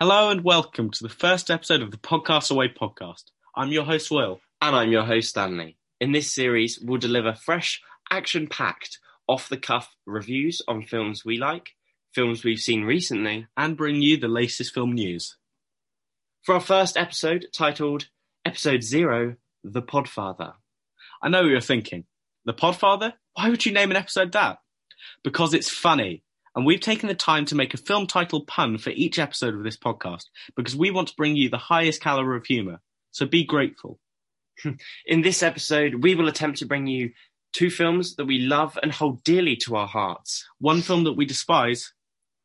Hello and welcome to the first episode of the Podcast Away podcast. I'm your host, Will. And I'm your host, Stanley. In this series, we'll deliver fresh, action packed, off the cuff reviews on films we like, films we've seen recently, and bring you the latest film news. For our first episode, titled Episode Zero The Podfather. I know what you're thinking. The Podfather? Why would you name an episode that? Because it's funny. And we've taken the time to make a film title pun for each episode of this podcast because we want to bring you the highest caliber of humor. So be grateful. In this episode, we will attempt to bring you two films that we love and hold dearly to our hearts, one film that we despise,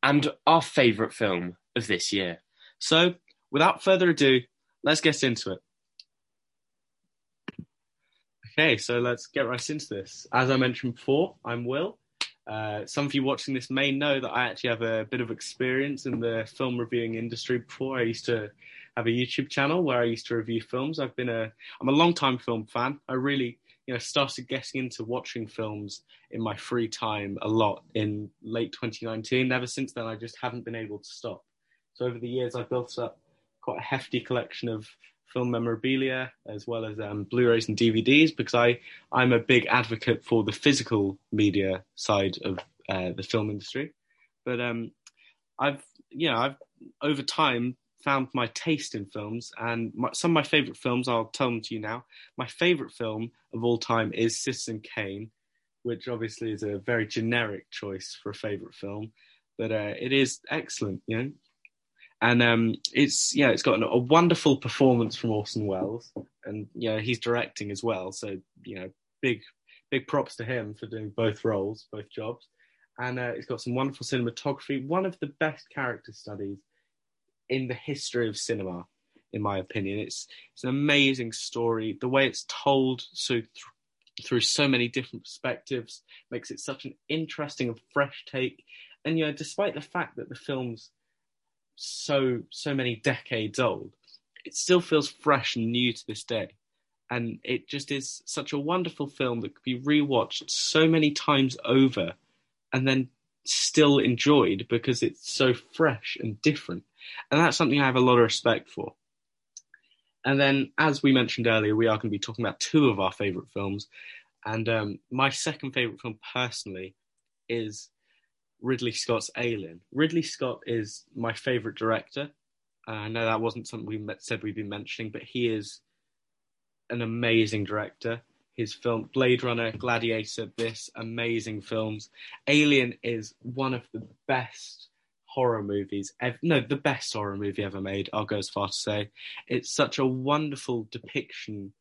and our favourite film of this year. So, without further ado, let's get into it. Okay, so let's get right into this. As I mentioned before, I'm Will. Uh, some of you watching this may know that I actually have a bit of experience in the film reviewing industry before. I used to have a YouTube channel where I used to review films. I've been a I'm a long time film fan. I really you know started getting into watching films in my free time a lot in late 2019. Ever since then, I just haven't been able to stop. So over the years, I've built up quite a hefty collection of film memorabilia as well as um, Blu-rays and DVDs because I I'm a big advocate for the physical media side of uh, the film industry. But um, I've you know I've over time found my taste in films and my, some of my favorite films I'll tell them to you now. My favorite film of all time is Citizen Kane, which obviously is a very generic choice for a favorite film, but uh, it is excellent. You know, and um, it's yeah, it's got an, a wonderful performance from Orson Welles, and yeah, he's directing as well. So you know, big big props to him for doing both roles, both jobs. And uh, it's got some wonderful cinematography, one of the best character studies in the history of cinema, in my opinion. It's it's an amazing story. The way it's told so th- through so many different perspectives makes it such an interesting and fresh take. And you know, despite the fact that the film's so so many decades old, it still feels fresh and new to this day. And it just is such a wonderful film that could be rewatched so many times over and then still enjoyed because it's so fresh and different. And that's something I have a lot of respect for. And then, as we mentioned earlier, we are going to be talking about two of our favourite films. And um, my second favourite film, personally, is Ridley Scott's Alien. Ridley Scott is my favorite director. Uh, I know that wasn't something we said we'd been mentioning, but he is an amazing director. His film Blade Runner, Gladiator, this amazing films. Alien is one of the best horror movies. Ever, no, the best horror movie ever made. I'll go as far to say it's such a wonderful depiction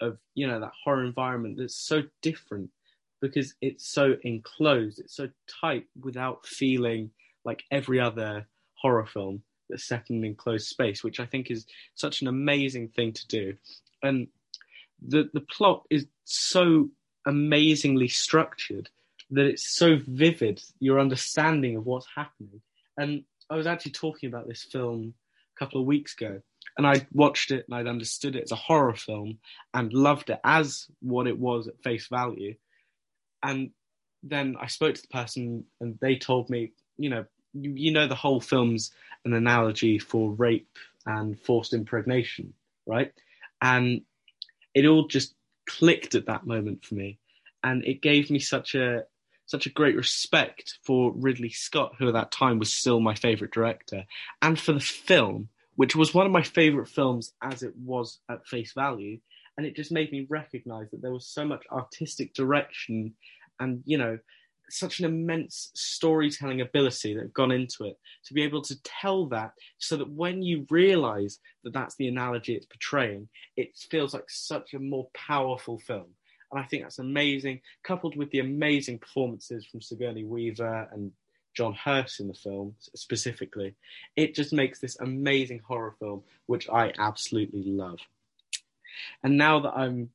of you know that horror environment that's so different because it's so enclosed, it's so tight without feeling like every other horror film that's set in an enclosed space, which I think is such an amazing thing to do. And the the plot is so amazingly structured that it's so vivid your understanding of what's happening. And I was actually talking about this film a couple of weeks ago, and I watched it and I'd understood it as a horror film and loved it as what it was at face value and then I spoke to the person, and they told me, you know, you, you know, the whole film's an analogy for rape and forced impregnation, right? And it all just clicked at that moment for me, and it gave me such a such a great respect for Ridley Scott, who at that time was still my favorite director, and for the film, which was one of my favorite films as it was at face value, and it just made me recognize that there was so much artistic direction and you know such an immense storytelling ability that had gone into it to be able to tell that so that when you realize that that's the analogy it's portraying it feels like such a more powerful film. And i think that's amazing coupled with the amazing performances from sigourney weaver and john hurt in the film specifically. It just makes this amazing horror film which i absolutely love and now that I'm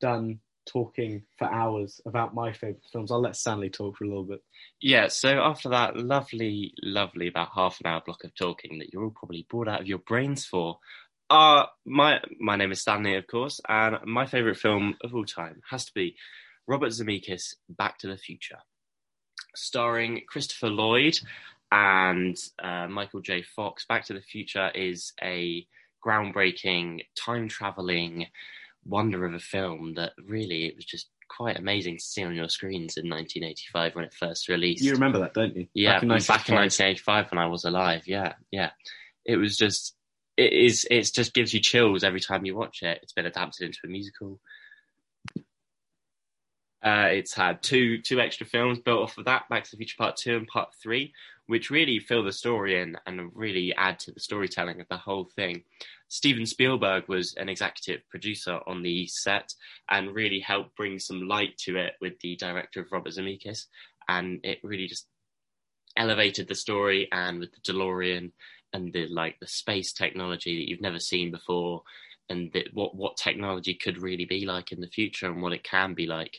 done talking for hours about my favourite films, I'll let Stanley talk for a little bit. Yeah, so after that lovely, lovely about half an hour block of talking that you're all probably bored out of your brains for, uh, my my name is Stanley, of course, and my favourite film of all time has to be Robert Zemeckis' Back to the Future, starring Christopher Lloyd and uh, Michael J. Fox. Back to the Future is a groundbreaking time traveling wonder of a film that really it was just quite amazing to see on your screens in 1985 when it first released. You remember that, don't you? Yeah, back in, back in 1985 when I was alive. Yeah, yeah. It was just, it is, it just gives you chills every time you watch it. It's been adapted into a musical. Uh, it's had two two extra films built off of that, Back to the Future Part Two and Part Three, which really fill the story in and really add to the storytelling of the whole thing. Steven Spielberg was an executive producer on the set and really helped bring some light to it with the director of Robert Zemeckis, and it really just elevated the story and with the DeLorean and the like the space technology that you've never seen before and what what technology could really be like in the future and what it can be like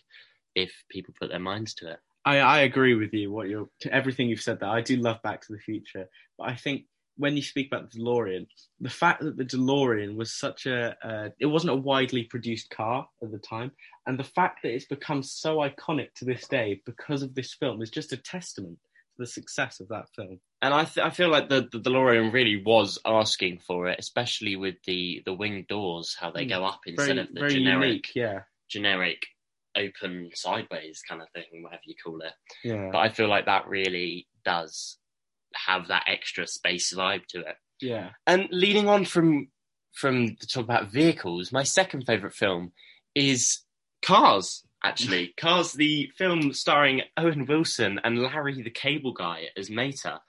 if people put their minds to it. I, I agree with you. What you're everything you've said there. I do love Back to the Future, but I think when you speak about the DeLorean, the fact that the DeLorean was such a uh, it wasn't a widely produced car at the time, and the fact that it's become so iconic to this day because of this film is just a testament to the success of that film. And I th- I feel like the, the DeLorean really was asking for it, especially with the the wing doors, how they mm, go up instead very, of the generic unique, yeah generic open sideways kind of thing, whatever you call it. Yeah. But I feel like that really does have that extra space vibe to it. Yeah. And leading on from from the talk about vehicles, my second favorite film is Cars. Actually, Cars, the film starring Owen Wilson and Larry the Cable Guy as Mater,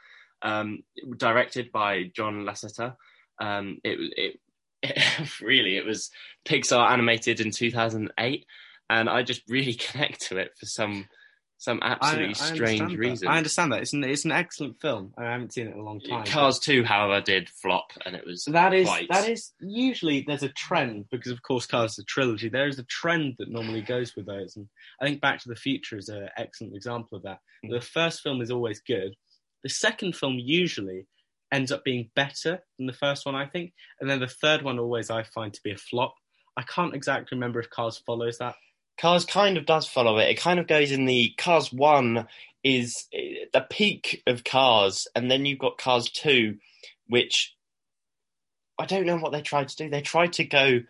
um, directed by John Lasseter. Um, it, it, it really it was Pixar animated in 2008 and I just really connect to it for some some absolutely I, I strange reason. I understand that it's an it's an excellent film. I haven't seen it in a long time. Cars Two, however, did flop, and it was that is quite... that is usually there's a trend because of course Cars is a trilogy. There is a trend that normally goes with those, and I think Back to the Future is an excellent example of that. Mm. The first film is always good. The second film usually ends up being better than the first one, I think, and then the third one always I find to be a flop. I can't exactly remember if Cars follows that Cars kind of does follow it. It kind of goes in the Cars 1 is eh, the peak of Cars, and then you've got Cars 2, which I don't know what they tried to do. They tried to go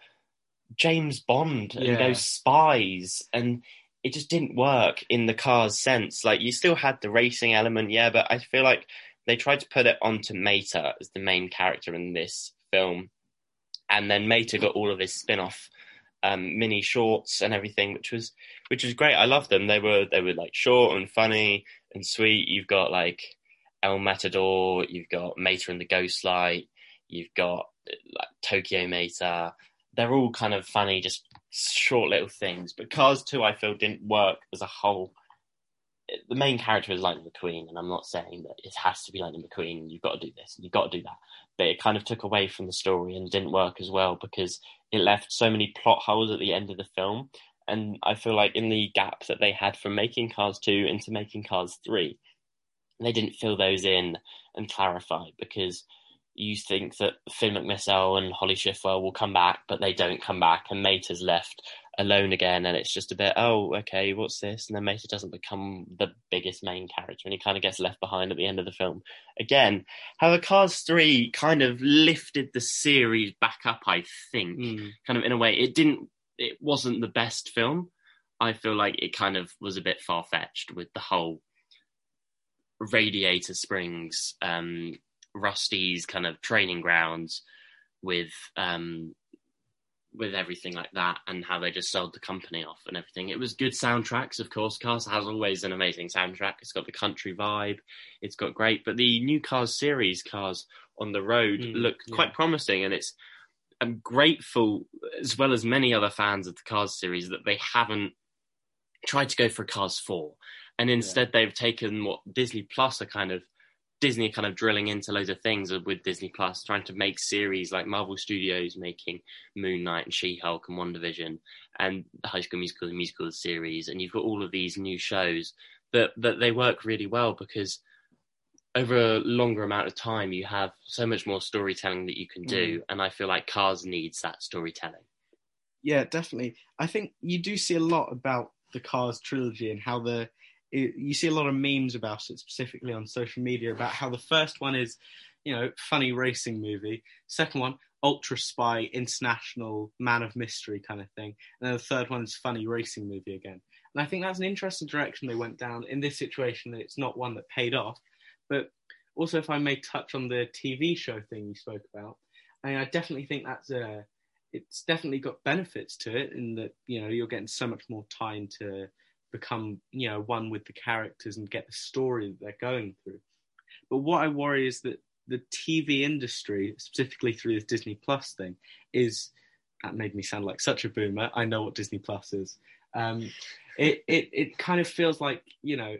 James Bond and yeah. go spies, and it just didn't work in the Cars sense. Like, you still had the racing element, yeah, but I feel like they tried to put it onto Mater as the main character in this film. And then Mater got all of his spin off um, mini shorts and everything, which was which was great. I loved them. They were they were like short and funny and sweet. You've got like El Materdor, you've got Mater and the Ghostlight, you've got like Tokyo Mater. They're all kind of funny, just short little things. But Cars 2, I feel, didn't work as a whole. The main character is Lightning McQueen, and I'm not saying that it has to be Lightning McQueen. You've got to do this, and you've got to do that. But it kind of took away from the story and didn't work as well because it left so many plot holes at the end of the film. And I feel like in the gap that they had from making Cars 2 into making Cars 3, they didn't fill those in and clarify because you think that Finn McMissile and Holly Shiftwell will come back, but they don't come back, and Mater's left alone again, and it's just a bit, oh, okay, what's this? And then Mater doesn't become the biggest main character, and he kind of gets left behind at the end of the film again. However, Cars 3 kind of lifted the series back up, I think, mm. kind of in a way. It didn't, it wasn't the best film. I feel like it kind of was a bit far fetched with the whole Radiator Springs, um, Rusty's kind of training grounds with um, with everything like that and how they just sold the company off and everything. It was good soundtracks, of course. Cars has always an amazing soundtrack. It's got the country vibe. It's got great. But the new Cars series, Cars on the Road, mm, look yeah. quite promising. And it's I'm grateful, as well as many other fans of the Cars series, that they haven't tried to go for Cars 4. And instead, yeah. they've taken what Disney Plus are kind of Disney kind of drilling into loads of things with Disney Plus, trying to make series like Marvel Studios making Moon Knight and She Hulk and WandaVision and High School Musical and Musical series, and you've got all of these new shows that that they work really well because over a longer amount of time you have so much more storytelling that you can do, mm. and I feel like Cars needs that storytelling. Yeah, definitely. I think you do see a lot about the Cars trilogy and how the it, you see a lot of memes about it, specifically on social media, about how the first one is, you know, funny racing movie. Second one, ultra spy, international man of mystery kind of thing. And then the third one is funny racing movie again. And I think that's an interesting direction they went down. In this situation, That it's not one that paid off. But also, if I may touch on the TV show thing you spoke about, I, mean, I definitely think that's a, it's definitely got benefits to it in that, you know, you're getting so much more time to become, you know, one with the characters and get the story that they're going through. But what I worry is that the TV industry, specifically through this Disney Plus thing, is that made me sound like such a boomer. I know what Disney Plus is. Um, it, it it kind of feels like you know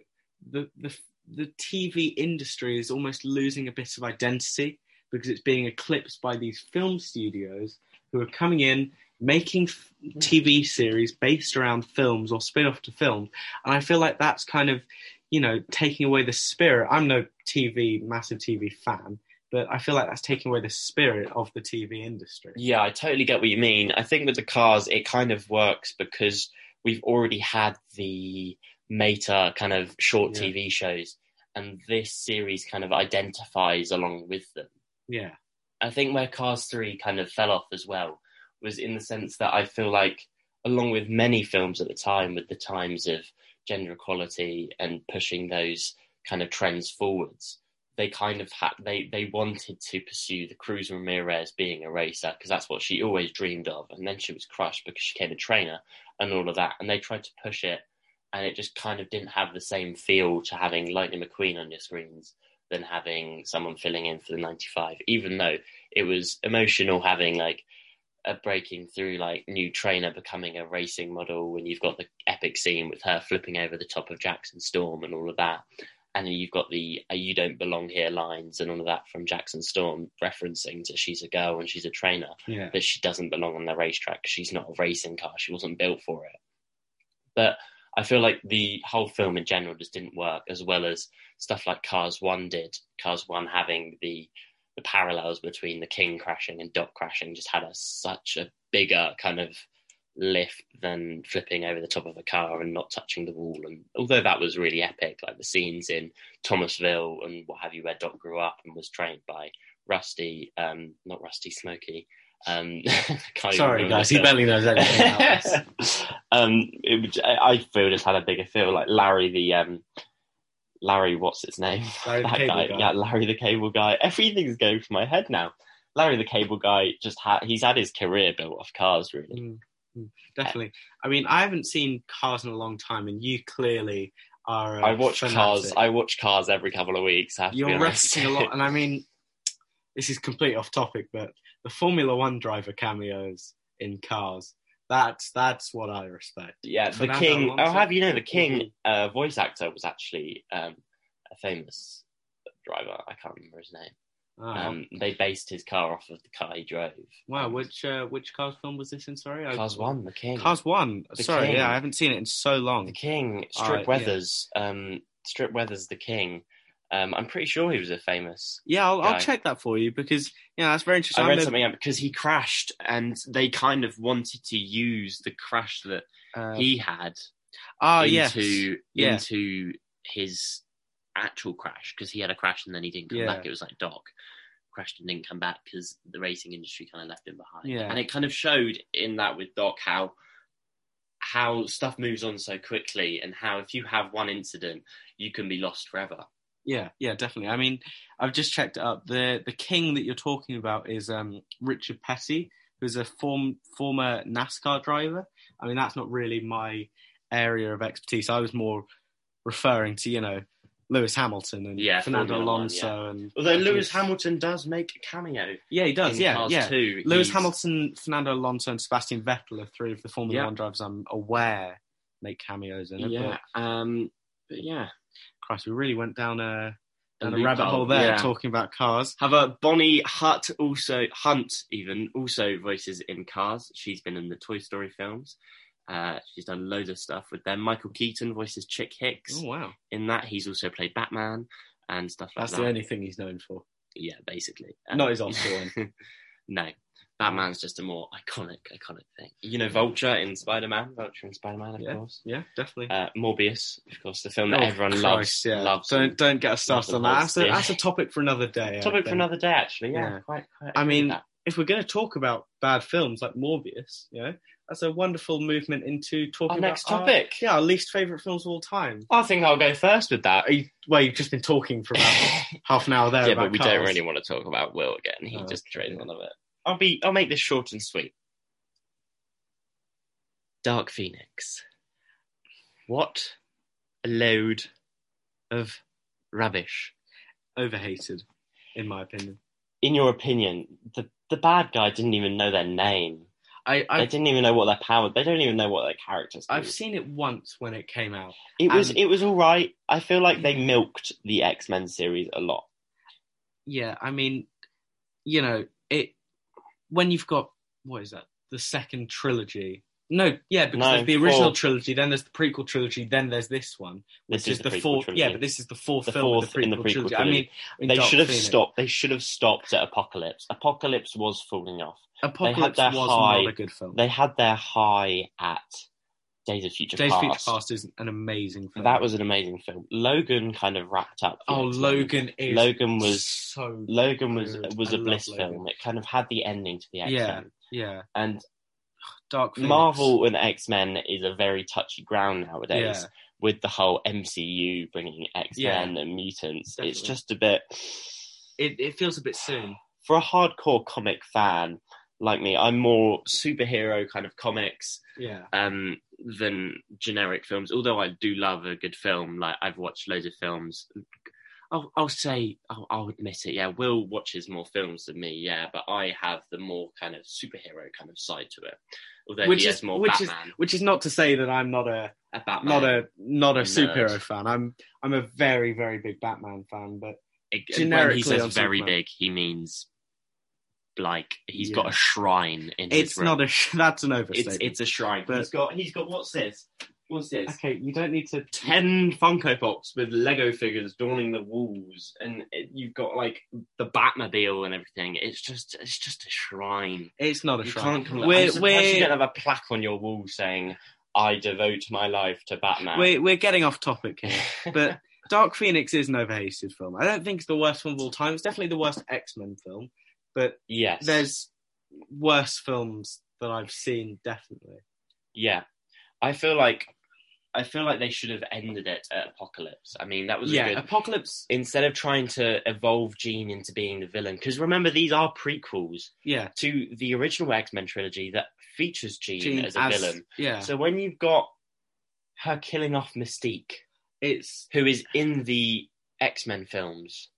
the the the TV industry is almost losing a bit of identity because it's being eclipsed by these film studios who are coming in making mm-hmm. TV series based around films or spin off to films, and I feel like that's kind of you know taking away the spirit. I'm no TV massive TV fan, but I feel like that's taking away the spirit of the TV industry. Yeah, I totally get what you mean. I think with the cars, it kind of works because we've already had the Mater kind of short yeah. TV shows, and this series kind of identifies along with them. Yeah. I think where Cars 3 kind of fell off as well was in the sense that I feel like, along with many films at the time, with the times of gender equality and pushing those kind of trends forwards, they kind of had they they wanted to pursue the Cruz Ramirez being a racer because that's what she always dreamed of, and then she was crushed because she became a trainer and all of that, and they tried to push it, and it just kind of didn't have the same feel to having Lightning McQueen on your screens than having someone filling in for the 95, even though it was emotional having like a breaking through like new trainer becoming a racing model when you've got the epic scene with her flipping over the top of Jackson Storm and all of that and then you've got the "you don't belong here" lines and all of that from Jackson Storm, referencing to she's a girl and she's a trainer, yeah. that she doesn't belong on the racetrack. She's not a racing car. She wasn't built for it. But I feel like the whole film in general just didn't work, as well as stuff like Cars One did. Cars One having the the parallels between the King crashing and Doc crashing just had a, such a bigger kind of lift than flipping over the top of a car and not touching the wall. And although that was really epic, like the scenes in Thomasville and what have you, where Doc grew up and was trained by Rusty, um, not Rusty Smokey. Um, Sorry, guys, he barely knows anything um, it, I feel just had a bigger feel like Larry the um, Larry, what's its name? Larry that guy. guy. Yeah, Larry the Cable Guy. Everything's going from my head now. Larry the Cable Guy just had he's had his career built off cars, really. Mm. Mm, definitely. I mean, I haven't seen Cars in a long time, and you clearly are. I watch fanatic. Cars. I watch Cars every couple of weeks. You're referencing a lot, and I mean, this is completely off topic, but the Formula One driver cameos in Cars. That's that's what I respect. Yeah, the King. Alonso, oh, have you know the King uh, voice actor was actually um, a famous driver. I can't remember his name. Oh. Um, they based his car off of the car he drove. Wow, which uh, which Cars film was this in? Sorry, Cars One, The King. Cars One. The Sorry, King. yeah, I haven't seen it in so long. The King, Strip Weathers, yeah. um, Strip Weathers, The King. Um, I'm pretty sure he was a famous. Yeah, I'll, I'll, check that for you because yeah, that's very interesting. I read something out because he crashed, and they kind of wanted to use the crash that uh, he had. Oh into, yes. into his actual crash because he had a crash and then he didn't come yeah. back. It was like Doc crashed and didn't come back because the racing industry kind of left him behind. Yeah. And it kind of showed in that with Doc how how stuff moves on so quickly and how if you have one incident you can be lost forever. Yeah, yeah, definitely. I mean, I've just checked up. The the king that you're talking about is um, Richard Petty, who's a form, former NASCAR driver. I mean, that's not really my area of expertise. I was more referring to, you know, Lewis Hamilton and yeah, Fernando Alonso yeah. and although Lewis Hamilton does make a cameo. Yeah, he does. yeah, yeah. 2, Lewis he's... Hamilton, Fernando Alonso, and Sebastian Vettel are three of the Formula Yeah. One drivers I'm aware make cameos in it. Yeah, um, but yeah. But Christ, we really went down a down a loop rabbit hole, hole there yeah. talking about cars. Have a Bonnie Hutt also Hunt even also voices in Cars. She's been in the Toy Story films. Uh, she's done loads of stuff with them. Michael Keaton voices Chick Hicks. Oh wow, In that, he's also played Batman and stuff like that's that. That's the only thing he's known for. Yeah, basically. Not his Oscar one. no. Batman's just a more iconic, iconic thing. You know, Vulture in Spider Man, Vulture in Spider Man, of Yeah. course. Yeah, definitely. Uh, Morbius, of course, the film that Oh, everyone Christ, loves. Yeah. Loves. Don't don't get us started on that. That's a, that's a topic for another day. Topic for another day, actually. Yeah, Yeah. quite. quite I mean, if we're going to talk about bad films like Morbius, you know, that's a wonderful movement into talking our about next our- topic. yeah, our least favorite films of all time. I think I'll go first with that. You, well, you've just been talking for about half an hour there. yeah, but we cars. don't really want to talk about Will again. He Oh, just okay. one of it. I'll be. I'll make this short and sweet. Dark Phoenix. What a load of rubbish. overhated, in my opinion. In your opinion, the the bad guy didn't even know their name. I, They I've, didn't even know what their power. They don't even know what their characters. I've seen it once when it came out. it was it was all right. I feel like they milked the X Men series a lot. Yeah, I mean, you know, when you've got what is that? The second trilogy. No, yeah, because No, there's the original four. trilogy, then there's the prequel trilogy, then there's this one, which This is, is the the fourth. trilogy. Yeah, but this is the fourth The film of fourth the in the prequel, prequel trilogy. trilogy. I mean, I mean, They Dark should have Phoenix. stopped. They should have stopped at Apocalypse. Apocalypse was falling off. Apocalypse their was high- not a good film. They had their high at Days of Future Days of Past. Future Past is an amazing film. That was an amazing film. Logan kind of wrapped up. oh. Logan is Logan was so Logan was good. was I a bliss Logan. film. It kind of had the ending to the X Men. yeah. And Dark Phoenix. Marvel and X Men is a very touchy ground nowadays Yeah. with the whole MCU bringing X Men and mutants. It's just a bit It, it feels a bit soon. for a hardcore comic fan like me. I'm more superhero kind of comics Yeah. um, than generic films. Although I do love a good film, like I've watched loads of films. I'll, I'll say, I'll, I'll admit it. Yeah, Will watches more films than me. Yeah, but I have the more kind of superhero kind of side to it. Although Which he is- has more which is- Batman. Which is not to say that I'm not a a Batman. not a not a Nerd. superhero fan. I'm I'm a very very big Batman fan, but It- when he says very big, he means like he's Yeah. got a shrine in his it's room. not a sh- that's an It's overstatement. it's a shrine. But- he's got he's got what's this? What's this? okay. You don't need to. ten Funko Pops with Lego figures adorning the walls, and it, you've got like the Batmobile and everything. It's just it's just a shrine. It's not a You shrine. can't come. We're I'm surprised we're you don't have a plaque on your wall saying "I devote my life to Batman." we're we're getting off topic here, but Dark Phoenix is an overhated film. I don't think it's the worst film of all time. It's definitely the worst X Men film, but yes, there's worse films that I've seen. Definitely. yeah. I feel like I feel like they should have ended it at Apocalypse. I mean, that was yeah, a good. Apocalypse. Instead of trying to evolve Jean into being the villain, because remember these are prequels Yeah, to the original X Men trilogy that features Jean, Jean as a villain. Yeah, So when you've got her killing off Mystique, it's who is in the X Men films,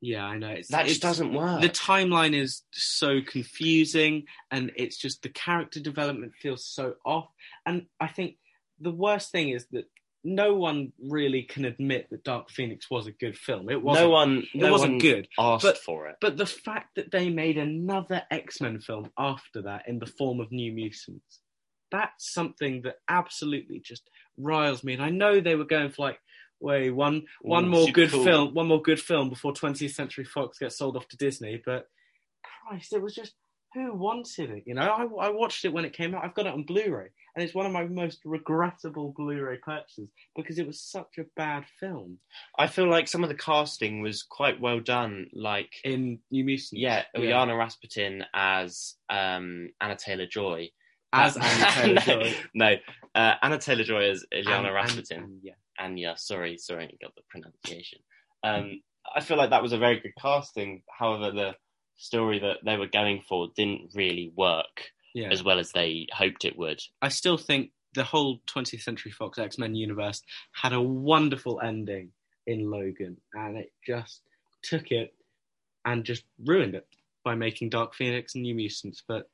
yeah. I know. It's, that it's, just doesn't work. the timeline is so confusing and it's just the character development feels so off and i think the worst thing is that no one really can admit that dark phoenix was a good film it wasn't no one, it no wasn't one good asked but- for it. but the fact that they made another x-men film after that in the form of new mutants that's something that absolutely just riles me and i know they were going for like wait one one Ooh, more good cool. film one more good film before 20th century fox gets sold off to disney but christ it was just who wanted it you know I, I watched it when it came out i've got it on blu-ray and it's one of my most regrettable blu-ray purchases because it was such a bad film I feel like some of the casting was quite well done. Like, in new mutants yeah, Yeah. Illyana Rasputin as um, Anna Taylor Joy. as Anna Taylor-Joy. no, uh, Anna Taylor Joy as and- Rasputin. and, yeah Anya, sorry, sorry, I got the pronunciation. Um, I feel like that was a very good casting. However, the story that they were going for didn't really work yeah as well as they hoped it would. I still think the whole 20th Century Fox X Men universe had a wonderful ending in Logan, and it just took it and just ruined it by making Dark Phoenix and New Mutants. But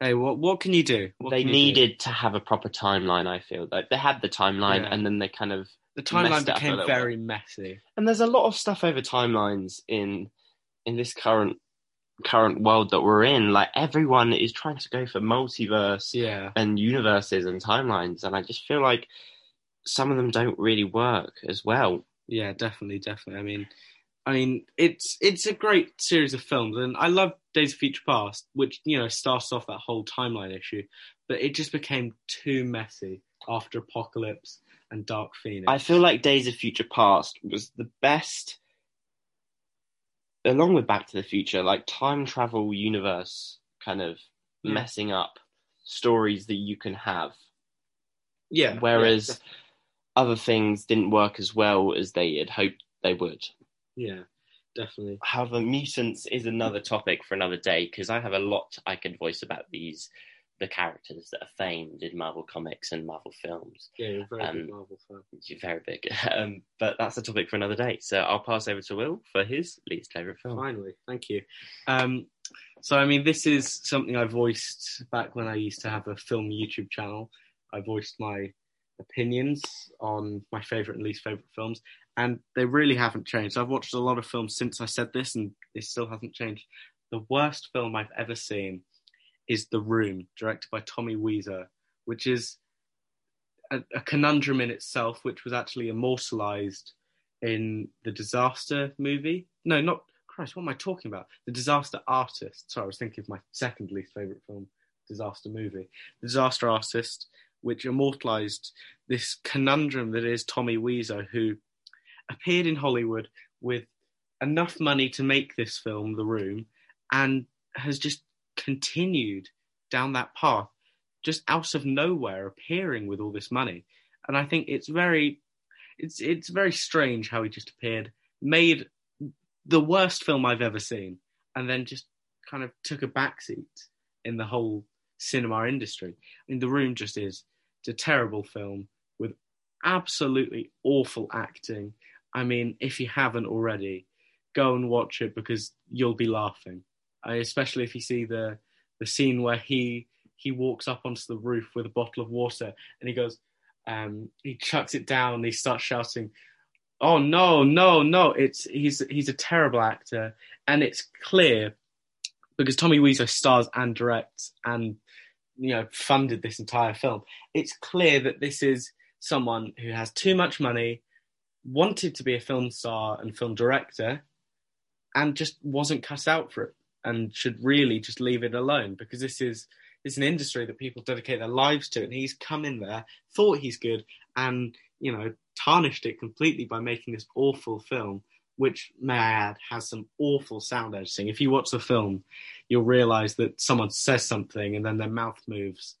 hey, what what can you do? What they you do? needed to have a proper timeline. I feel like they had the timeline, Yeah. and then they kind of the timeline messed it up a became very messy. and there's a lot of stuff over timelines in in this current current world that we're in. Like everyone is trying to go for multiverse Yeah, and universes and timelines, and I just feel like some of them don't really work as well. yeah, definitely, definitely. I mean, I mean, it's it's a great series of films, and I love Days of Future Past, which you know starts off that whole timeline issue, but it just became too messy after Apocalypse and Dark Phoenix. I feel like Days of Future Past was the best, along with Back to the Future, like time travel universe kind of Yeah. messing up stories that you can have. yeah, Whereas yeah, other things didn't work as well as they had hoped they would. yeah, definitely. However, mutants is another topic for another day because I have a lot I could voice about these the characters that are famed in Marvel comics and Marvel films. Yeah, you're very Um, big Marvel fan. You're very big, um, but that's a topic for another day. So I'll pass over to Will for his least favorite film. Finally, thank you. Um, so, I mean, this is something I voiced back when I used to have a film YouTube channel. I voiced my opinions on my favourite and least favourite films, and they really haven't changed. I've watched a lot of films since I said this, and it still hasn't changed. The worst film I've ever seen is The Room, directed by Tommy Wiseau, which is a, a conundrum in itself, which was actually immortalised in the Disaster movie. No, not Christ. What am I talking about? The Disaster Artist. Sorry, I was thinking of my second least favorite film, Disaster movie. The Disaster Artist, which immortalised this conundrum that is Tommy Wiseau, who appeared in Hollywood with enough money to make this film, The Room, and has just continued down that path, just out of nowhere, appearing with all this money. And I think it's very, it's it's very strange how he just appeared, made the worst film I've ever seen, and then just kind of took a backseat in the whole cinema industry. I mean, The Room just is it's a terrible film with absolutely awful acting. I mean, if you haven't already, go and watch it because you'll be laughing. Especially if you see the the scene where he he walks up onto the roof with a bottle of water and he goes, um, he chucks it down. And he starts shouting, "Oh no, no, no!" It's he's he's a terrible actor, and it's clear because Tommy Wiseau stars and directs and you know funded this entire film. It's clear that this is someone who has too much money, wanted to be a film star and film director, and just wasn't cut out for it, and should really just leave it alone because this is it's an industry that people dedicate their lives to, and he's come in there, thought he's good, and you know tarnished it completely by making this awful film. Which, may I add, has some awful sound editing. If you watch the film, you'll realize that someone says something and then their mouth moves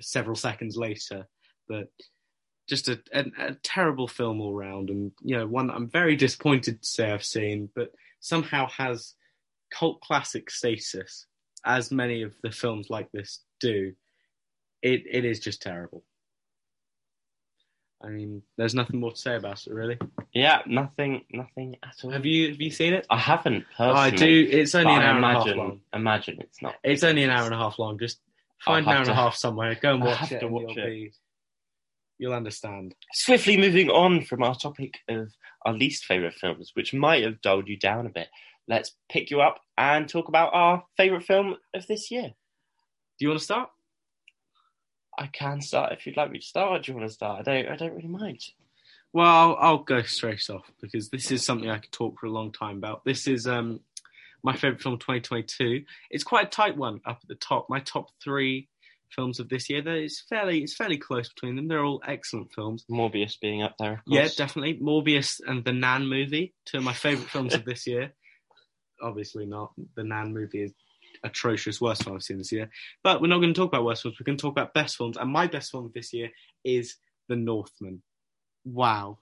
several seconds later. But just a, a, a terrible film all round, and you know one that I'm very disappointed to say I've seen, but somehow has cult classic status, as many of the films like this do. It it is just terrible. I mean, there's nothing more to say about it, really. Yeah, nothing, nothing at all. Have you have you seen it? I haven't personally. I do. It's only an hour and a half long. Imagine it's not. It's only an hour and a half long. Just find an hour have and a half somewhere. Go and watch it. to watch you'll it. Be, you'll understand. Swiftly moving on from our topic of our least favorite films, which might have dulled you down a bit. Let's pick you up and talk about our favorite film of this year. Do you want to start? I can start if you'd like me to start. Do you want to start? I don't. I don't really mind. Well, I'll, I'll go straight off because this is something I could talk for a long time about. This is um, my favorite film, 2022. It's quite a tight one up at the top. My top three films of this year. There is fairly, it's fairly close between them. They're all excellent films. Morbius being up there. Of Yeah, definitely. Morbius and the Nan movie, two of my favorite films of this year. Obviously not. The Nan movie is atrocious, worst film I've seen this year. But we're not going to talk about worst films. We're going to talk about best films. And my best film this year is The Northman. Wow,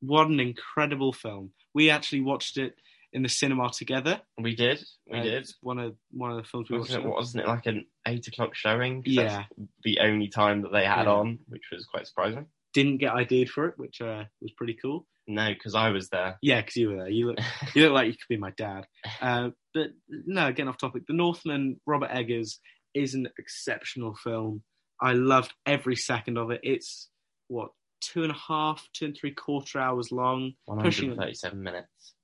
what an incredible film! We actually watched it in the cinema together. We did. We Uh, did. One of one of the films we. Wasn't it, wasn't it like an eight o'clock showing? Yeah. the only time that they had Yeah. on, which was quite surprising. Didn't get ID'd for it, which uh, was pretty cool. No, because I was there. Yeah, because you were there. You look, you look like you could be my dad. Uh, but no, getting off topic. The Northman, Robert Eggers, is an exceptional film. I loved every second of it. It's what two and a half, two and three quarter hours long. Pushing. 137 minutes.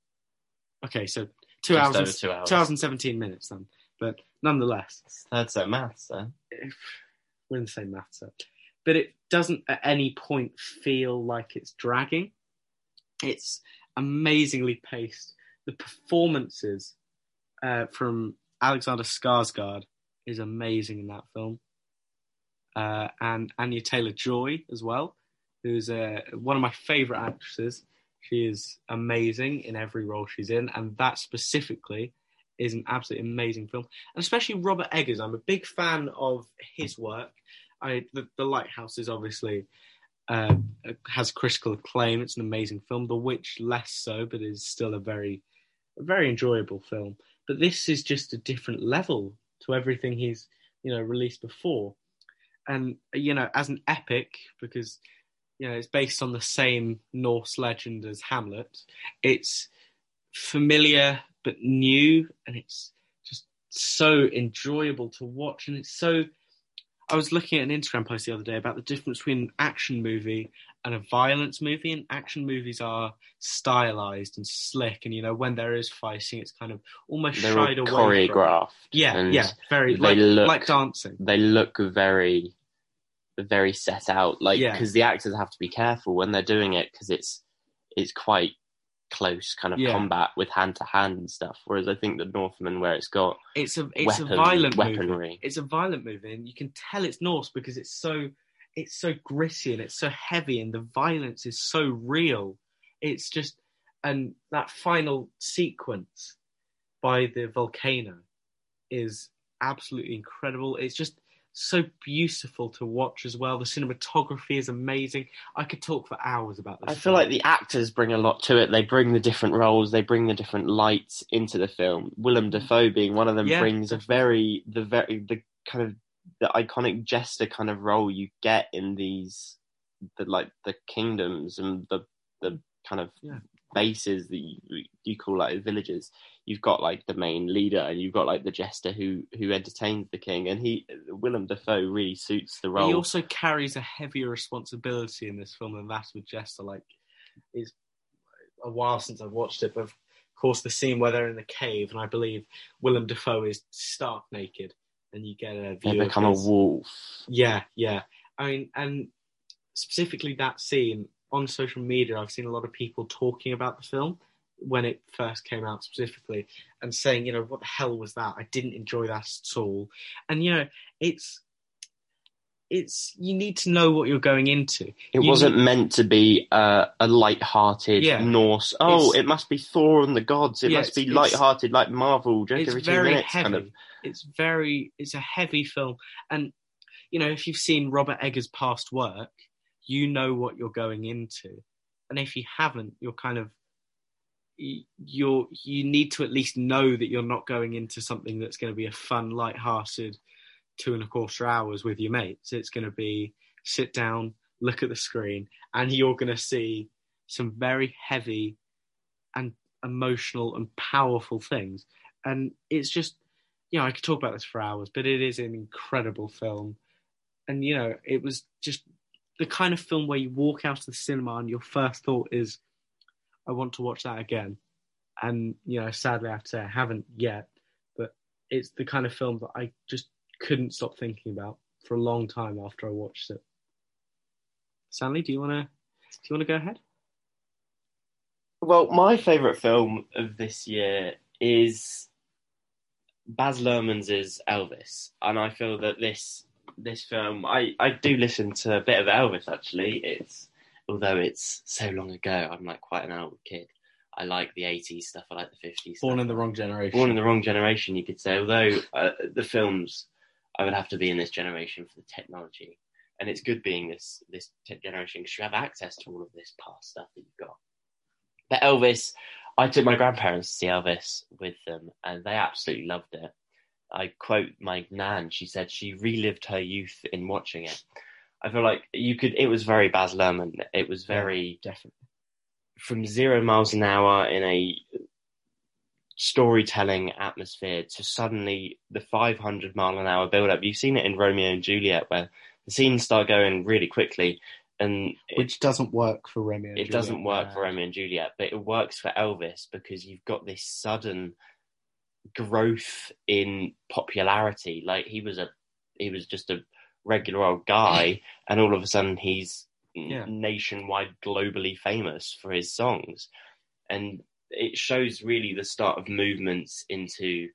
Okay, so two Just hours, two hours. two hours and seventeen minutes then. But nonetheless, Third set maths, then. if, we're in the same math set. But it doesn't at any point feel like it's dragging. It's amazingly paced. the performances uh, from Alexander Skarsgård is amazing in that film, uh, and Anya Taylor Joy as well, who's uh, one of my favourite actresses. She is amazing in every role she's in, and that specifically is an absolutely amazing film. And especially Robert Eggers, I'm a big fan of his work. I the, the Lighthouse is obviously uh, has critical acclaim. It's an amazing film. The Witch less so, but is still a very a very enjoyable film. But this is just a different level to everything he's you know released before, and you know as an epic because you know it's based on the same Norse legend as Hamlet. It's familiar but new, and it's just so enjoyable to watch, and it's so. I was looking at an Instagram post the other day about the difference between an action movie and a violence movie. And action movies are stylized and slick, and you know when there is fighting, it's kind of almost They're shied away. Choreographed. Yeah, yeah, very like, look- like dancing. They look very, very set out. Like Yeah. because the actors have to be careful when they're doing it because it's it's quite close kind of Yeah. combat with hand to hand and stuff. Whereas I think the Northman, where it's got It's a it's weapon, a violent movie. weaponry. It's a violent movie, and you can tell it's Norse because it's so it's so gritty and it's so heavy, and the violence is so real. It's just and that final sequence by the volcano is absolutely incredible. It's just so beautiful to watch as well. The cinematography is amazing. I could talk for hours about this. I feel film. like the actors bring a lot to it. They bring the different roles, they bring the different lights into the film. Willem Dafoe being one of them Yeah, brings a very the very the kind of the iconic jester kind of role you get in these the like the kingdoms and the the kind of Yeah. Bases that you, you call like villages. You've got like the main leader and you've got like the jester who who entertains the king and he Willem Dafoe really suits the role. He also carries a heavier responsibility in this film than that with Jester. Like, it's a while since I've watched it, but of course, the scene where they're in the cave, and I believe Willem Dafoe is stark naked, and you get a view they become of a wolf. Yeah, yeah. I mean, and specifically that scene on social media, I've seen a lot of people talking about the film when it first came out specifically and saying, you know, what the hell was that? I didn't enjoy that at all. And you know, it's it's you need to know what you're going into. It You wasn't need- meant to be uh, a light-hearted Yeah. Norse. Oh, It's- it must be Thor and the gods. It Yeah, must be light-hearted like Marvel, just it's very minutes. heavy. Kind of. It's very it's a heavy film, and you know if you've seen Robert Eggers' past work, you know what you're going into, and if you haven't, you're kind of you're you need to at least know that you're not going into something that's going to be a fun, light-hearted two and a quarter hours with your mates. It's going to be sit down, look at the screen, and you're going to see some very heavy and emotional and powerful things. And it's just, you know, I could talk about this for hours, but it is an incredible film. And, you know, it was just the kind of film where you walk out of the cinema and your first thought is, I want to watch that again. And, you know, sadly, I have to say I haven't yet, but it's the kind of film that I just couldn't stop thinking about for a long time after I watched it. Stanley, do you want to do you want to go ahead? Well, my favourite film of this year is Baz Luhrmann's Elvis, and I feel that this this film, I I do listen to a bit of Elvis actually. It's although it's so long ago, I'm like quite an old kid. I like the 80s stuff. I like the 50s. Born stuff. in the wrong generation. born in the wrong generation, you could say. Although uh, the films, I would have to be in this generation for the technology, and it's good being this this generation because you have access to all of this past stuff that you've got. But Elvis, I took my grandparents to see Elvis with them, and they absolutely loved it. I quote my nan; she said she relived her youth in watching it. I feel like you could. It was very Baz Luhrmann. It was very definitely. from zero miles an hour in a storytelling atmosphere to suddenly the 500 mile an hour build up. You've seen it in Romeo and Juliet where the scenes start going really quickly and it, Which doesn't work for Romeo. and it Juliet. doesn't work for Romeo and Juliet, but it works for Elvis because you've got this sudden growth in popularity. Like he was a, he was just a regular old guy, and all of a sudden he's Yeah. nationwide, globally famous for his songs. And it shows really the start of movements into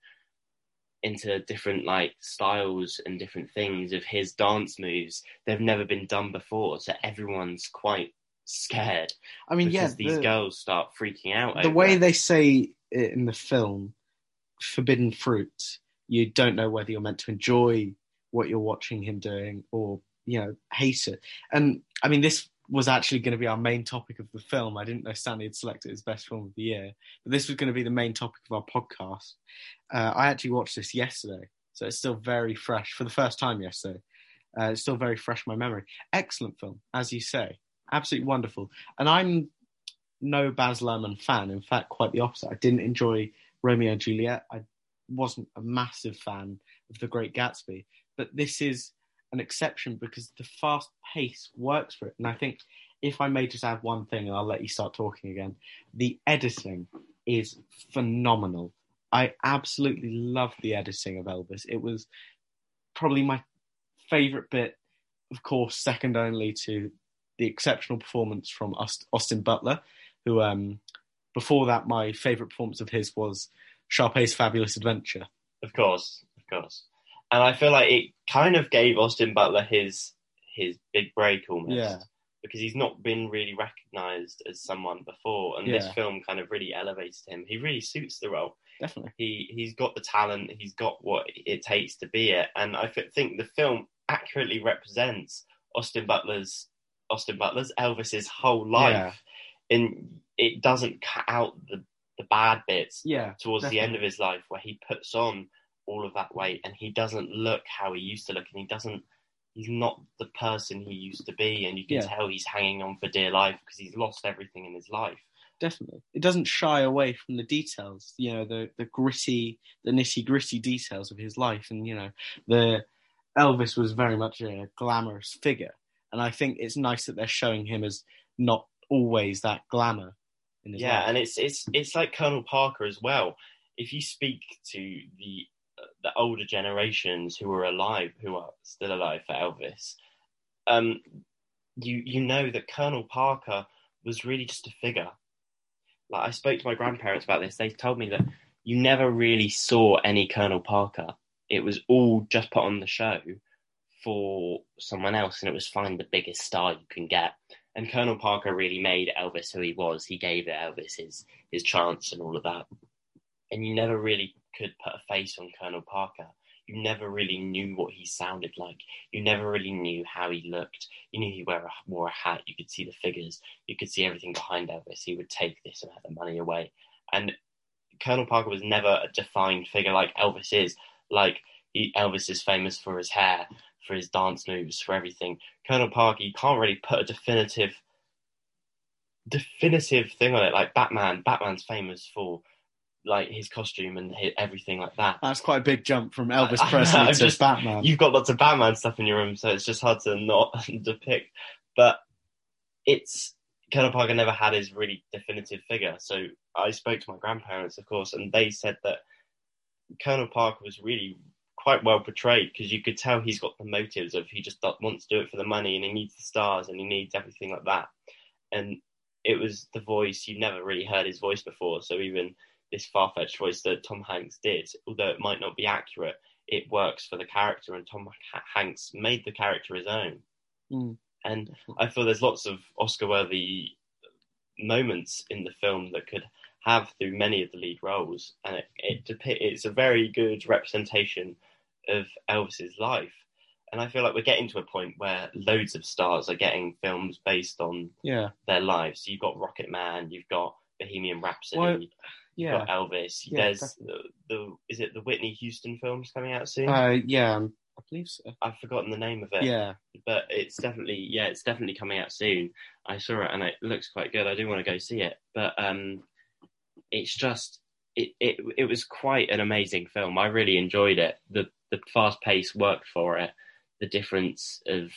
into different like styles and different things of his dance moves. They've never been done before, so everyone's quite scared. I mean, yeah, these the, girls start freaking out. the way it. they say it in the film, forbidden fruit. You don't know whether you're meant to enjoy what you're watching him doing or you know hate it. And I mean, this was actually going to be our main topic of the film. I didn't know Stanley had selected his best film of the year, but this was going to be the main topic of our podcast. Uh, I actually watched this yesterday, so it's still very fresh for the first time yesterday. Uh, it's still very fresh in my memory. Excellent film, as you say, absolutely wonderful. And I'm no Baz Luhrmann fan. In fact, quite the opposite. I didn't enjoy Romeo and Juliet. I wasn't a massive fan of The Great Gatsby, but this is an exception because the fast pace works for it. And I think if I may just add one thing, and I'll let you start talking again, the editing is phenomenal. I absolutely love the editing of Elvis. It was probably my favorite bit, of course, second only to the exceptional performance from Austin Butler, who um, before that my favorite performance of his was Sharpay's Fabulous Adventure. Of course, of course. And I feel like it kind of gave Austin Butler his his big break almost. Yeah. Because he's not been really recognised as someone before, and Yeah. this film kind of really elevated him. He really suits the role. Definitely. He he's got the talent. He's got what it takes to be it, and I think the film accurately represents Austin Butler's Austin Butler's Elvis's whole life, and it doesn't cut out the the bad bits Yeah. towards the end of his life where he puts on all of that weight and he doesn't look how he used to look and he doesn't he's not the person he used to be and you can Yeah. tell he's hanging on for dear life because he's lost everything in his life definitely. It doesn't shy away from the details, you know, the the gritty, the nitty gritty details of his life, and you know, the Elvis was very much a glamorous figure, and I think it's nice that they're showing him as not always that glamour yeah life. and it's it's it's like colonel parker as well. If you speak to the the older generations who are alive who are still alive for elvis um you you know that colonel parker was really just a figure. Like i spoke to my grandparents about this. They told me that you never really saw any colonel parker. It was all just put on the show for someone else and it was find the biggest star you can get and Colonel Parker really made Elvis who he was. He gave Elvis his his chance and all of that. And you never really could put a face on Colonel Parker. You never really knew what he sounded like. You never really knew how he looked. You knew he wear a, wore a hat. You could see the figures. You could see everything behind Elvis. He would take this amount of money away. And Colonel Parker was never a defined figure like Elvis is. Like he, Elvis is famous for his hair, for his dance moves, for everything. Colonel Parker, you can't really put a definitive definitive thing on it. Like Batman, Batman's famous for like his costume and hi everything like that. That's quite a big jump from Elvis I- Presley to just- Batman. You've got lots of Batman stuff in your room, so it's just hard to not depict. But it's Colonel Parker never had his really definitive figure. So I spoke to my grandparents, of course, and they said that Colonel Parker was really quite well portrayed because you could tell he's got the motives of he just wants to do it for the money and he needs the stars and he needs everything like that. And it was the voice you never really heard his voice before. So even this far fetched voice that Tom Hanks did, although it might not be accurate, it works for the character, and Tom Hanks made the character his own. Mm. And I feel there's lots of Oscar-worthy moments in the film that could have through many of the lead roles, and it, it depi- it's a very good representation of Elvis's life. And I feel like we're getting to a point where loads of stars are getting films based on yeah, their lives. So you've got Rocketman, you've got Bohemian Rhapsody, Well, you've got Elvis. Yeah, There's the, the is it the Whitney Houston films coming out soon? uh, yeah. um, I believe so. I've forgotten the name of it. Yeah, but it's definitely yeah, it's definitely coming out soon. I saw it and it looks quite good. I do want to go see it, but um, it's just it, it it was quite an amazing film. I really enjoyed it. the The fast pace worked for it. The difference of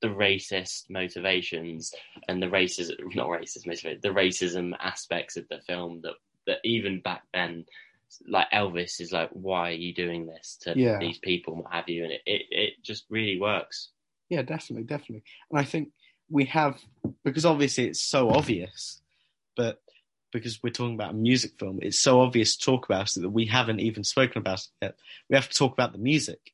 the racist motivations and the racism not racist motivation the racism aspects of the film that that even back then like Elvis is like why are you doing this to Yeah. these people and what have you and it, it, it just really works yeah, definitely, definitely. And I think we have because obviously it's so obvious, but because we're talking about a music film, it's so obvious to talk about it that we haven't even spoken about it yet. We have to talk about the music.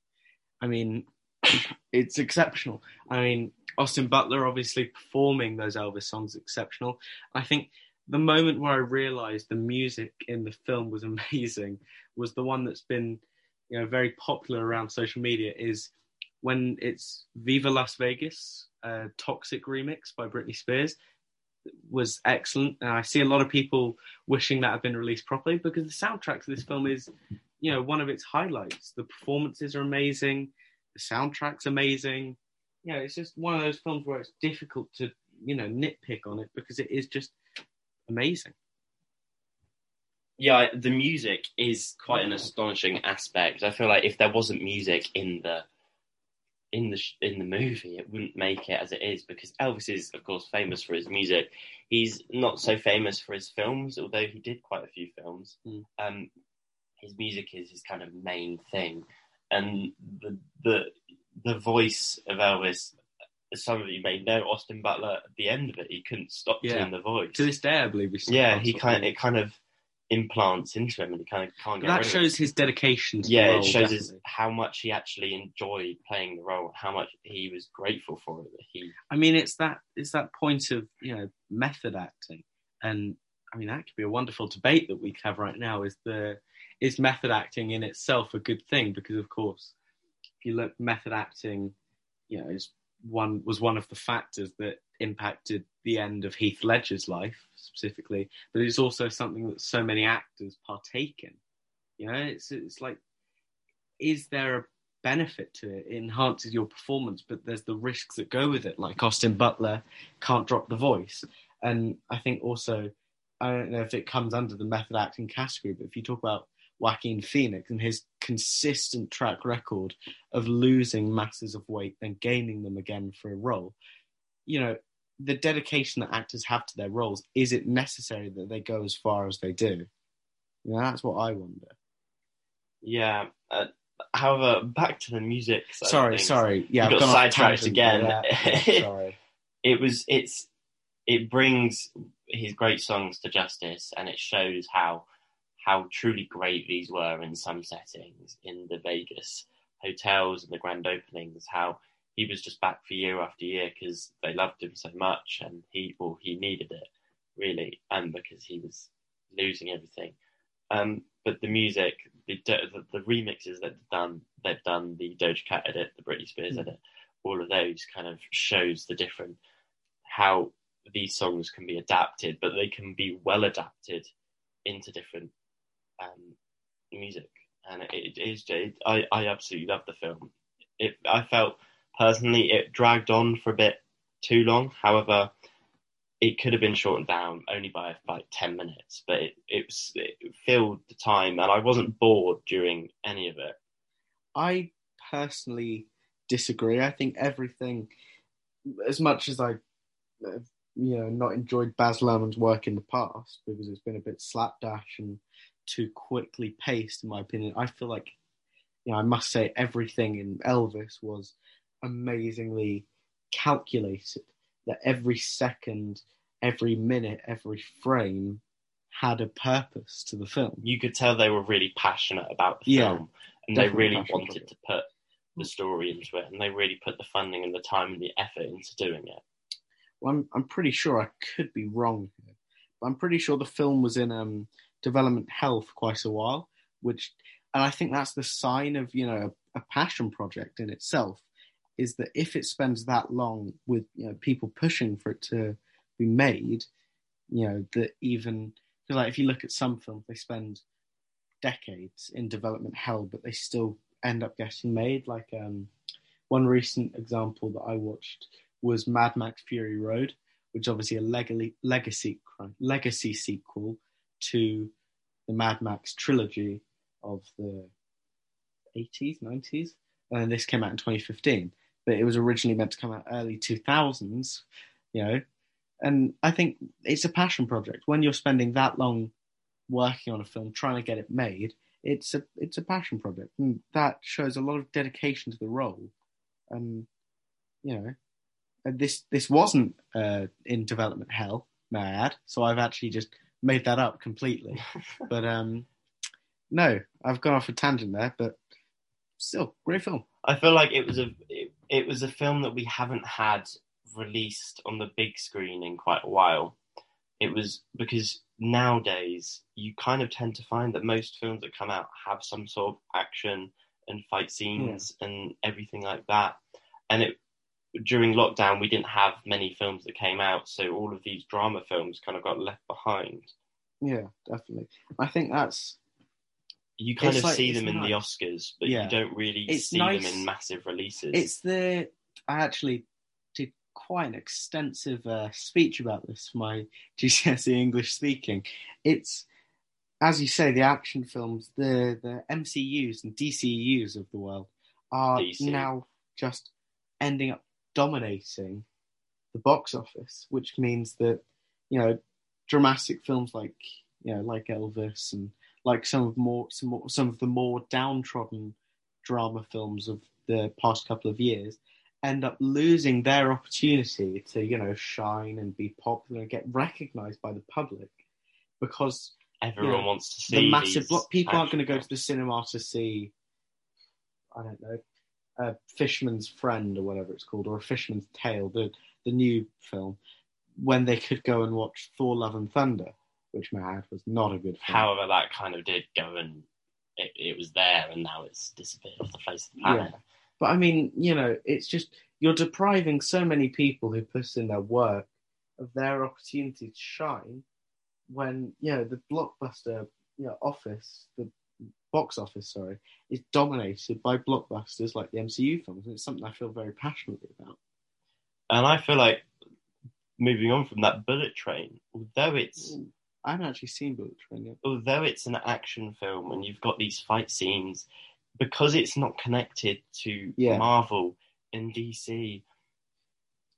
I mean, it's exceptional. I mean, Austin Butler obviously performing those Elvis songs exceptional. I think the moment where I realised the music in the film was amazing was the one that's been, you know, very popular around social media. Is when it's Viva Las Vegas, Toxic remix by Britney Spears was excellent. And I see a lot of people wishing that had been released properly because the soundtrack to this film is, you know, one of its highlights. The performances are amazing, the soundtrack's amazing. You know, it's just one of those films where it's difficult to, you know, nitpick on it because it is just amazing. Yeah, the music is quite an astonishing aspect. I feel like if there wasn't music in the in the in the movie, it wouldn't make it as it is because Elvis is, of course, famous for his music. He's not so famous for his films, although he did quite a few films. Mm. Um, his music is his kind of main thing, and the the the voice of Elvis. As some of you may know, Austin Butler at the end of it, he couldn't stop Yeah. doing the voice. To this day, I believe. we still yeah, he kind doing it kind of implants into him, and he kind of can't get that rid of it That shows his dedication. To the yeah, it shows his, how much he actually enjoyed playing the role, how much he was grateful for it. That he, I mean, it's that it's that point of you know method acting, and I mean that could be a wonderful debate that we have right now. Is the is method acting in itself a good thing? Because of course, if you look, method acting, you know, is one was one of the factors that impacted the end of Heath Ledger's life specifically, but it's also something that so many actors partake in. You know, it's it's like, is there a benefit to it? It enhances your performance, but there's the risks that go with it. Like Austin Butler can't drop the voice, and I think also I don't know if it comes under the method acting category, but if you talk about Joaquin Phoenix and his consistent track record of losing masses of weight and gaining them again for a role, you know, the dedication that actors have to their roles, is it necessary that they go as far as they do? You know, that's what I wonder. yeah. Uh, however, back to the music. sorry, sorry. Yeah, I've got sidetracked again. Yeah, sorry. It was it's it brings his great songs to justice, and it shows how how truly great these were in some settings in the Vegas hotels and the grand openings. How he was just back for year after year because they loved him so much, and he well he needed it really, and because he was losing everything. Um, but the music, the, the the remixes that they've done, they've done the Doja Cat edit, the Britney Spears Mm. edit, all of those kind of shows the different how these songs can be adapted, but they can be well adapted into different um, music, and it, it is. It, I I absolutely love the film. It I felt personally it dragged on for a bit too long. However, it could have been shortened down only by like ten minutes, but it it, was, it filled the time, and I wasn't bored during any of it. I personally disagree. I think everything, as much as I, uh, you know, not enjoyed Baz Luhrmann's work in the past because it's been a bit slapdash and too quickly paced, in my opinion. I feel like, you know, I must say everything in Elvis was amazingly calculated. That every second, every minute, every frame had a purpose to the film. You could tell they were really passionate about the Yeah, film, and they really wanted to put the story into it, and they really put the funding and the time and the effort into doing it. Well, I'm I'm pretty sure I could be wrong here, but I'm pretty sure the film was in um, development hell for quite a while, which, and I think that's the sign of you know a, a passion project in itself, is that if it spends that long with you know people pushing for it to be made, you know that even like if you look at some films, they spend decades in development hell, but they still end up getting made. Like um, one recent example that I watched was Mad Max Fury Road, which obviously a legacy legacy legacy sequel to the Mad Max trilogy of the 80s, 90s, and this came out in 2015. But it was originally meant to come out early 2000s, you know. And I think it's a passion project. When you're spending that long working on a film, trying to get it made, it's a it's a passion project, and that shows a lot of dedication to the role. And you know, and this this wasn't uh, in development hell, may I add. So I've actually just made that up completely. but um, no, I've gone off a tangent there, but still, great film. I feel like it was a it, was a film that we haven't had released on the big screen in quite a while. It was because nowadays you kind of tend to find that most films that come out have some sort of action and fight scenes and everything like that. And it during lockdown we didn't have many films that came out, so all of these drama films kind of got left behind. Yeah, definitely. I think that's You kind of like- see them in the. Oscars, but Yeah. you don't really It's see nice- them in massive releases. it's the I actually did quite an extensive uh, speech about this for my GCSE English speaking. It's as you say, the action films, the the MCUs and DCUs of the world are DC. now just ending up dominating the box office, which means that you know dramatic films like you know like Elvis and like some of more some more, some of the more downtrodden drama films of the past couple of years end up losing their opportunity to you know shine and be popular and get recognized by the public because Everyone yeah, wants to see the massive block people aren't going to go to the cinema to see i don't know a fisherman's friend or whatever it's called or a fisherman's tale the the new film when they could go and watch thor love and thunder which may I add was not a good film However, that kind of did go and it, it was there, and now it's disappeared off the face of the planet. Yeah. But I mean, you know, it's just you're depriving so many people who put in their work of their opportunity to shine when, you know, the blockbuster you know, office, the box office, sorry, is dominated by blockbusters like the MCU films. And it's something I feel very passionately about. And I feel like moving on from that bullet train, although it's Ooh, I haven't actually seen Bullet yet. although it's an action film and you've got these fight scenes, because it's not connected to Yeah. Marvel and DC,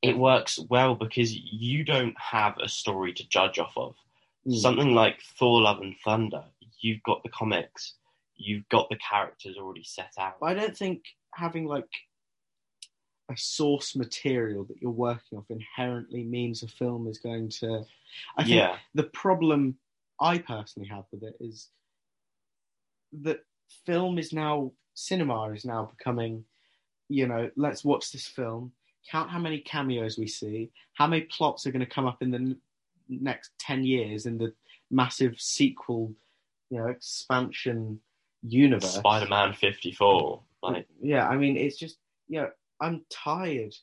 it works well because you don't have a story to judge off of. Mm. Something like Thor: Love and Thunder, you've got the comics, you've got the characters already set out. But I don't think having like a source material that you're working off inherently means a film is going to. I think yeah, the problem I personally have with it is that film is now cinema is now becoming, you know, let's watch this film, count how many cameos we see, how many plots are going to come up in the n- next ten years in the massive sequel, you know, expansion universe. Spider-Man fifty-four. Like, Yeah, I mean, it's just, you know, I'm tired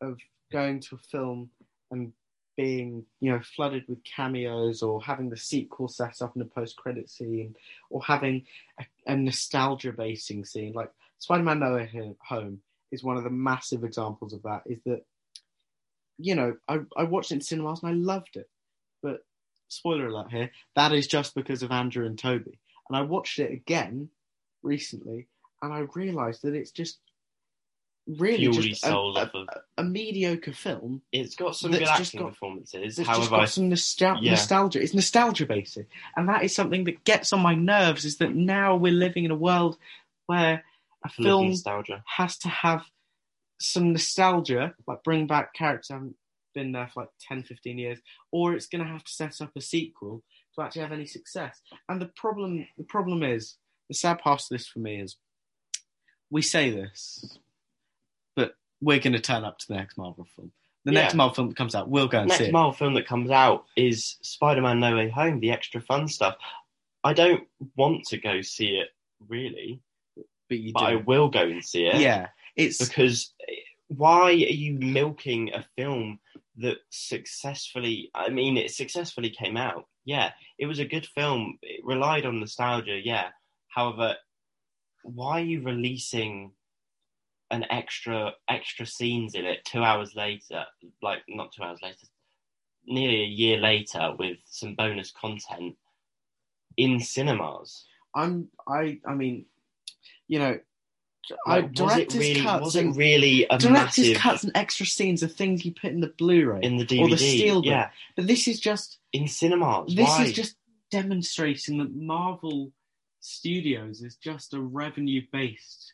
of going to a film and being, you know, flooded with cameos or having the sequel set up in a post-credit scene or having a, a nostalgia basing scene. Like Spider-Man No Way Home is one of the massive examples of that. Is that, you know, I, I watched it in cinemas and I loved it, but spoiler alert here, that is just because of Andrew and Tobey. And I watched it again recently and I realised that it's just really purely just a, sold a, off of. a mediocre film It's got some that's good just acting got- performances. that's just However, I got some nostal- yeah. nostalgia. It's nostalgia basic, and that is something that gets on my nerves. Is that now we're living in a world where a full film nostalgia. has to have some nostalgia, like bring back characters that haven't been there for like 10, 15 years, or it's going to have to set up a sequel to actually have any success. And the problem, the problem is, the sad part of this for me is, we say this, but we're going to turn up to the next Marvel film. The Yeah. next Marvel film that comes out, we'll go and Next see it. The next Marvel film that comes out is Spider-Man: No Way Home, the extra fun stuff. I don't want to go see it really, but you but I will go and see it. Yeah, it's because why are you milking a film that successfully i mean it successfully came out yeah it was a good film it relied on nostalgia yeah however why are you releasing an extra extra scenes in it two hours later like not two hours later nearly a year later with some bonus content in cinemas I'm I I mean, you know, I, Like, was it really cuts was it and really a director's massive cuts and extra scenes are things you put in the Blu-ray in the DVD or the Steelbook. yeah But this is just in cinemas this why? is just demonstrating that Marvel Studios is just a revenue-based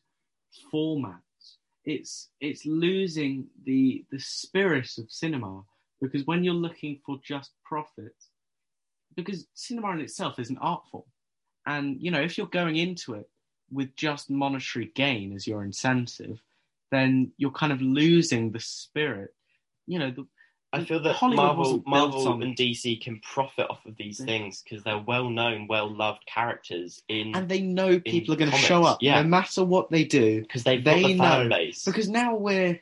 format. It's it's losing the the spirit of cinema because when you're looking for just profit, because cinema in itself is an art form, and you know if you're going into it with just monetary gain as your incentive, then you're kind of losing the spirit. You know, the, I feel that Hollywood Marvel, Marvel on- and DC can profit off of these things because they're well-known, well-loved characters in and they know people are going to show up yeah. no matter what they do. because they've they got the fan know, base. Because now we're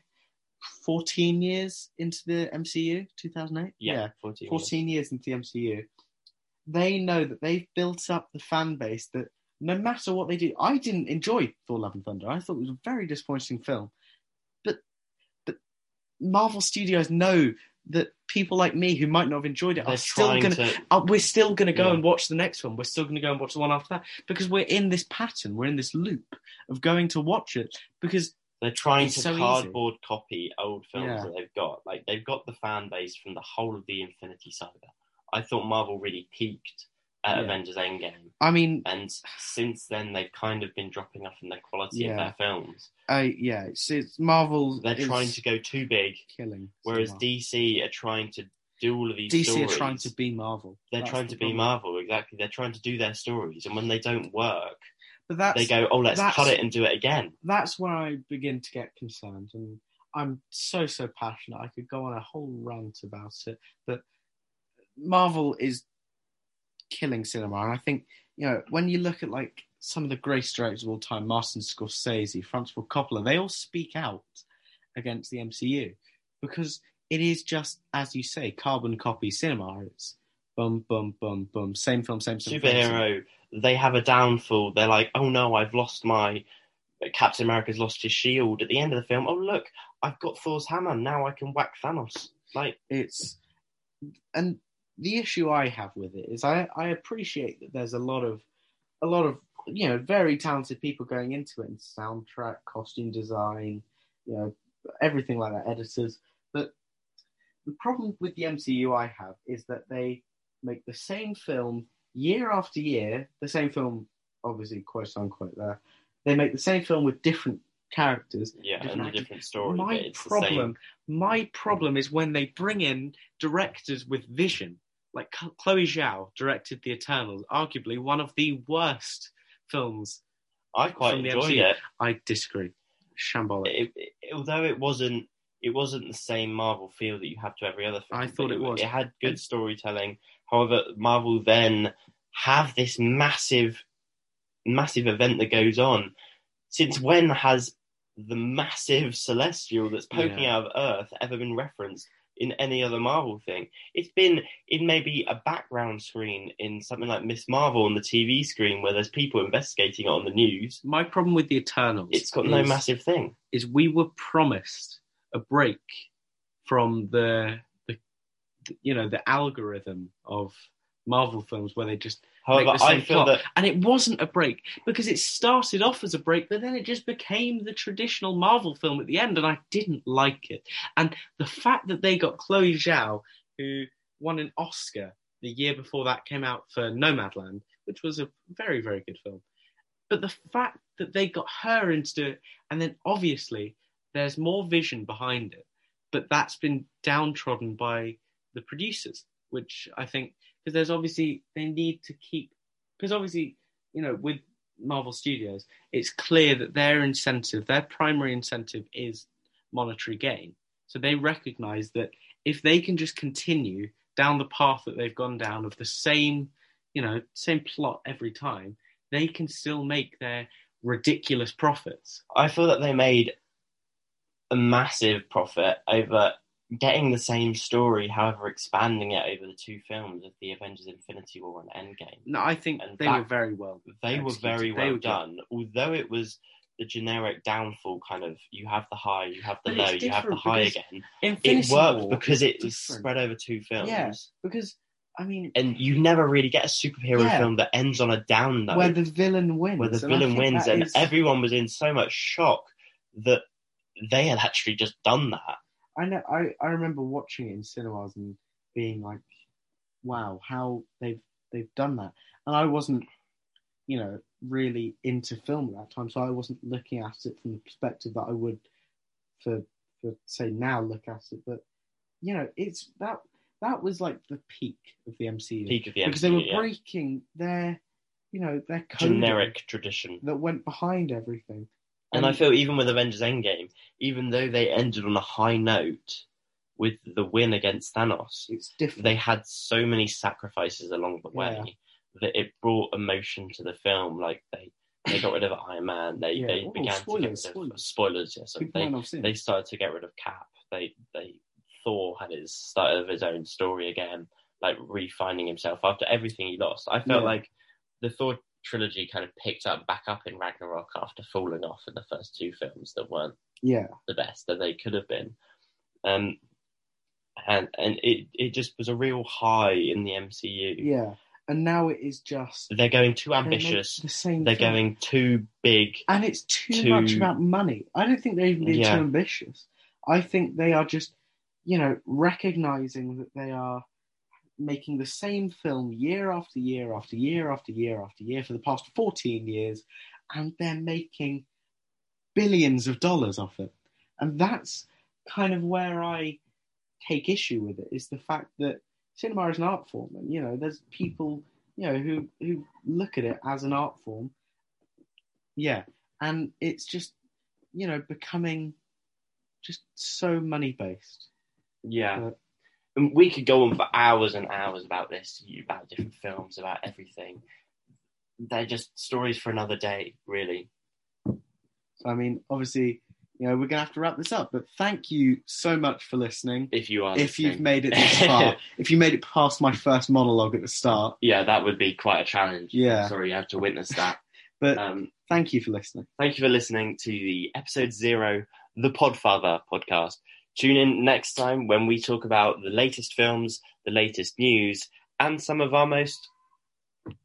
14 years into the MCU, 2008. yeah, 14, 14 years into the MCU, they know that they've built up the fan base that no matter what they do, I didn't enjoy Thor: Love and Thunder. I thought it was a very disappointing film, but but Marvel Studios know that people like me who might not have enjoyed it They're are still gonna. to. Uh, we're still to go Yeah. and watch the next one. We're still to go and watch the one after that because we're in this pattern. We're in this loop of going to watch it because They're trying It's to so easy. cardboard copy old films Yeah. that they've got. Like they've got the fan base from the whole of the Infinity Saga. I thought Marvel really peaked at Yeah. Avengers Endgame, I mean, and since then they've kind of been dropping off in the quality Yeah. of their films. I yeah, it's, it's Marvel. They're trying to go too big, killing, whereas. DC are trying to do all of these DC stories. are trying to be Marvel. They're That's trying the to be. Marvel, exactly. They're trying to do their stories, and when they don't work, But that's they go, "Oh, let's cut it and do it again." that's where I begin to get concerned, and I'm so so passionate. I could go on a whole rant about it, but Marvel is killing cinema, and I think you know when you look at like some of the greatest directors of all time, Martin Scorsese, Francis Ford Coppola, they all speak out against the MCU because it is just as you say, carbon copy cinema. It's bum bum, same film, same film, same. Superhero, they have a downfall. They're like, "Oh no, I've lost my." Captain America's lost his shield. At the end of the film, oh look, I've got Thor's hammer. Now I can whack Thanos. Like, it's and the issue I have with it is I, I appreciate that there's a lot of a lot of you know very talented people going into it in soundtrack, costume design, you know everything like that, editors. But the problem with the MCU I have is that they make the same film year after year, the same film, obviously quote unquote there. They make the same film with different characters, yeah, Different and a actors. different story. my but it's the problem, my problem is when they bring in directors with vision, like Chloe Zhao directed The Eternals, arguably one of the worst films. I quite enjoyed MCU. it. I disagree. Shambolic. It, it. Although it wasn't, it wasn't the same Marvel feel that you have to every other film. I thought but it was. It had good storytelling. However, Marvel then have this massive, massive event that goes on. Since when has the massive celestial that's poking Yeah. out of Earth ever been referenced in any other Marvel thing? It's been in maybe a background screen in something like Miss Marvel on the TV screen where there's people investigating it on the news. my problem with The Eternals It's got no massive thing. is we were promised a break from the, the you know the algorithm of Marvel films where they just However, I feel plot. that and it wasn't a break because it started off as a break, but then it just became the traditional Marvel film at the end, and I didn't like it. And the fact that they got Chloe Zhao, who won an Oscar the year before that came out for Nomadland, which was a very very good film, but the fact that they got her into it, and then obviously there's more vision behind it, but that's been downtrodden by the producers, which I think because there's obviously they need to keep because obviously you know with Marvel Studios it's clear that their incentive their primary incentive is monetary gain. So they recognize that if they can just continue down the path that they've gone down of the same you know same plot every time they can still make their ridiculous profits. I feel that they made a massive profit over getting the same story, however, expanding it over the two films of the Avengers: Infinity War and Endgame. no I think And they that- were very well They were very well were good. done, although it was the generic downfall kind of you have the high, you have the But low, you have the high again. Infinity it worked War because it was spread over two films. Yeah. because I mean And you never really get a superhero Yeah. film that ends on a down note. where the villain wins where the and villain wins, and is- everyone was in so much shock that they had actually just done that. I know. I, I remember watching it in cinemas and being like, "Wow, how they've they've done that." And I wasn't, you know, really into film at that time, so I wasn't looking at it from the perspective that I would for for say now look at it. But you know, it's that that was like the peak of the MCU Peak of the MCU because they were yeah. breaking their, you know, their generic tradition. that went behind everything. And I feel even with Avengers Endgame, even though they ended on a high note with the win against Thanos, it's different. they had so many sacrifices along the way Yeah. that it brought emotion to the film. Like they, they got rid of Iron Man. They Yeah. they Oh, began spoilers, to get rid of spoilers. spoilers. Yeah, so People they might not have seen they started to get rid of Cap. They they Thor had his started of his own story again, like refinding himself after everything he lost. I felt Yeah. like the Thor trilogy kind of picked up back up in Ragnarok after falling off in the first two films that weren't Yeah, the best that they could have been. Um, and and it, it just was a real high in the MCU. yeah. And now it is just They're going too ambitious. The same. They're film. going too big. and it's too to- much about money. I don't think they're even being Yeah. too ambitious. I think they are just, you know, recognizing that they are making the same film year after year after year after year after year for the past 14 years, and they're making billions of dollars off it. And that's kind of where I take issue with it is the fact that cinema is an art form, and you know, there's people, you know, who who look at it as an art form. Yeah, and it's just, you know, becoming just so money based. Yeah. But- And we could go on for hours and hours about this, about different films, about everything. They're just stories for another day, really. So I mean, obviously, you know, we're gonna have to wrap this up. But thank you so much for listening. If you are, If you've made it this far, if you made it past my first monologue at the start, yeah, that would be quite a challenge. Yeah. Sorry you have to witness that. but Um, thank you for listening. Thank you for listening to the episode zero, the Podfather podcast. Tune in next time when we talk about the latest films, the latest news, and some of our most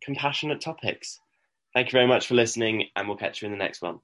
compassionate topics. Thank you very much for listening, and we'll catch you in the next one.